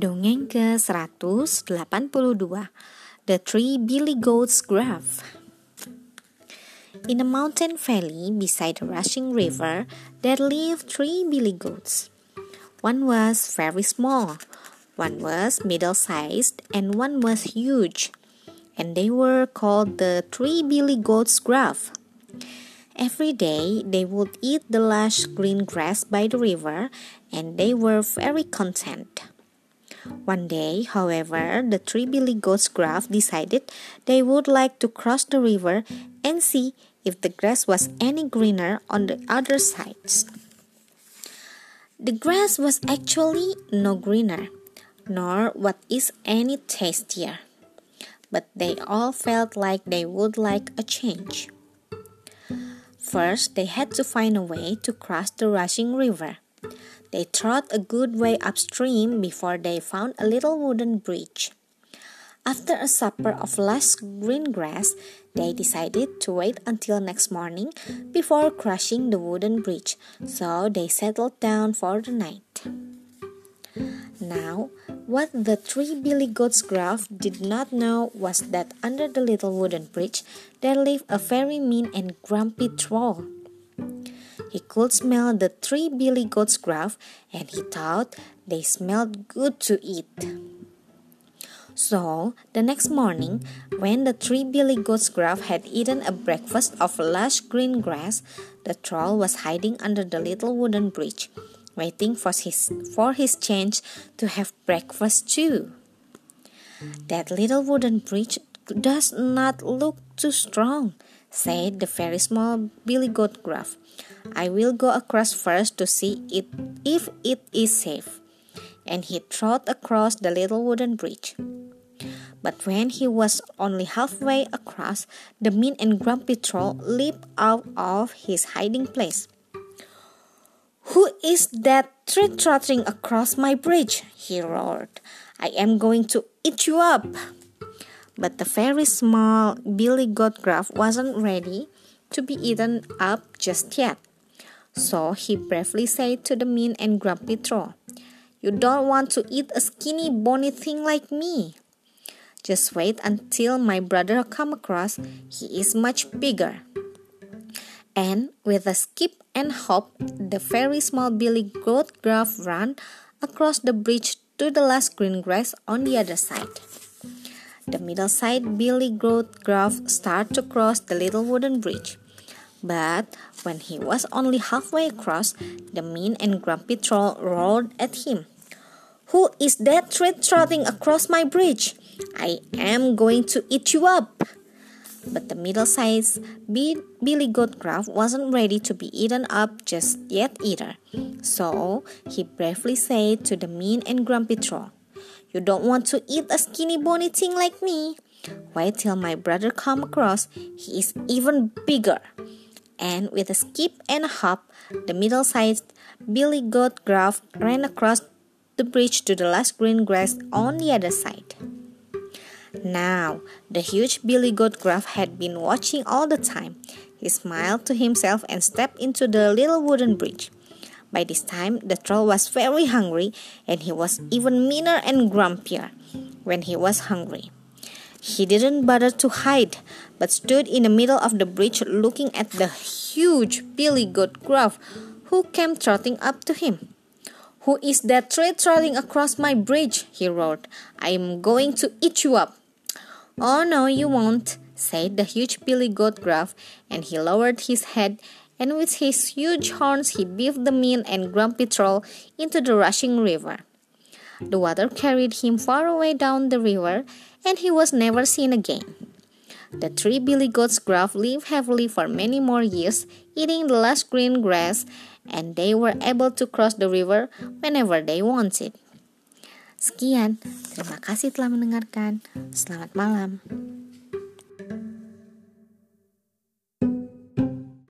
Dongeng ke-182 The Three Billy Goats Gruff In a mountain valley beside a rushing river there lived three billy goats. One was very small, one was middle-sized, and one was huge, and they were called the Three Billy Goats Gruff. Every day they would eat the lush green grass by the river, and they were very content. One day, however, the three billy goats Gruff decided they would like to cross the river and see if the grass was any greener on the other sides. The grass was actually no greener, nor what is any tastier, but they all felt like they would like a change. First, they had to find a way to cross the rushing river. They trod a good way upstream before they found a little wooden bridge. After a supper of lush green grass, they decided to wait until next morning before crossing the wooden bridge, so they settled down for the night. Now, what the three billy goats gruff did not know was that under the little wooden bridge there lived a very mean and grumpy troll. He could smell the three billy goats Gruff and he thought they smelled good to eat. So, the next morning, when the three billy goats Gruff had eaten a breakfast of lush green grass, the troll was hiding under the little wooden bridge, waiting for his, for his chance to have breakfast too. That little wooden bridge does not look too strong, said the very small billy goat Gruff. I will go across first to see it if it is safe. And he trod across the little wooden bridge. But when he was only halfway across, the mean and grumpy troll leaped out of his hiding place. Who is that tread trotting across my bridge? he roared. I am going to eat you up. But the very small Billy Goat Gruff wasn't ready to be eaten up just yet. So he bravely said to the mean and grumpy troll, You don't want to eat a skinny, bony thing like me. Just wait until my brother come across. He is much bigger. And with a skip and hop, the very small Billy Goat Gruff ran across the bridge to the last green grass on the other side. The middle-sized Billy Goat Gruff started to cross the little wooden bridge. But when he was only halfway across, the mean and grumpy troll roared at him. Who is that tread trotting across my bridge? I am going to eat you up. But the middle-sized Billy Goat Gruff wasn't ready to be eaten up just yet either. So he bravely said to the mean and grumpy troll, You don't want to eat a skinny bony thing like me. Wait till my brother come across. He is even bigger and with a skip and a hop, the middle sized Billy Goat Gruff ran across the bridge to the last green grass on the other side. Now, the huge Billy Goat Gruff had been watching all the time. He smiled to himself and stepped into the little wooden bridge. By this time, the troll was very hungry, and he was even meaner and grumpier when he was hungry. He didn't bother to hide, but stood in the middle of the bridge looking at the huge billy goat Gruff who came trotting up to him. Who is that tread trotting across my bridge? he roared. I am going to eat you up. Oh, no, you won't, said the huge billy goat Gruff, and he lowered his head, and with his huge horns he beat the mean and grumpy troll into the rushing river. The water carried him far away down the river, and he was never seen again. The three billy goats Graph lived happily for many more years, eating the last green grass, and they were able to cross the river whenever they wanted. Sekian, terima kasih telah mendengarkan. Selamat malam.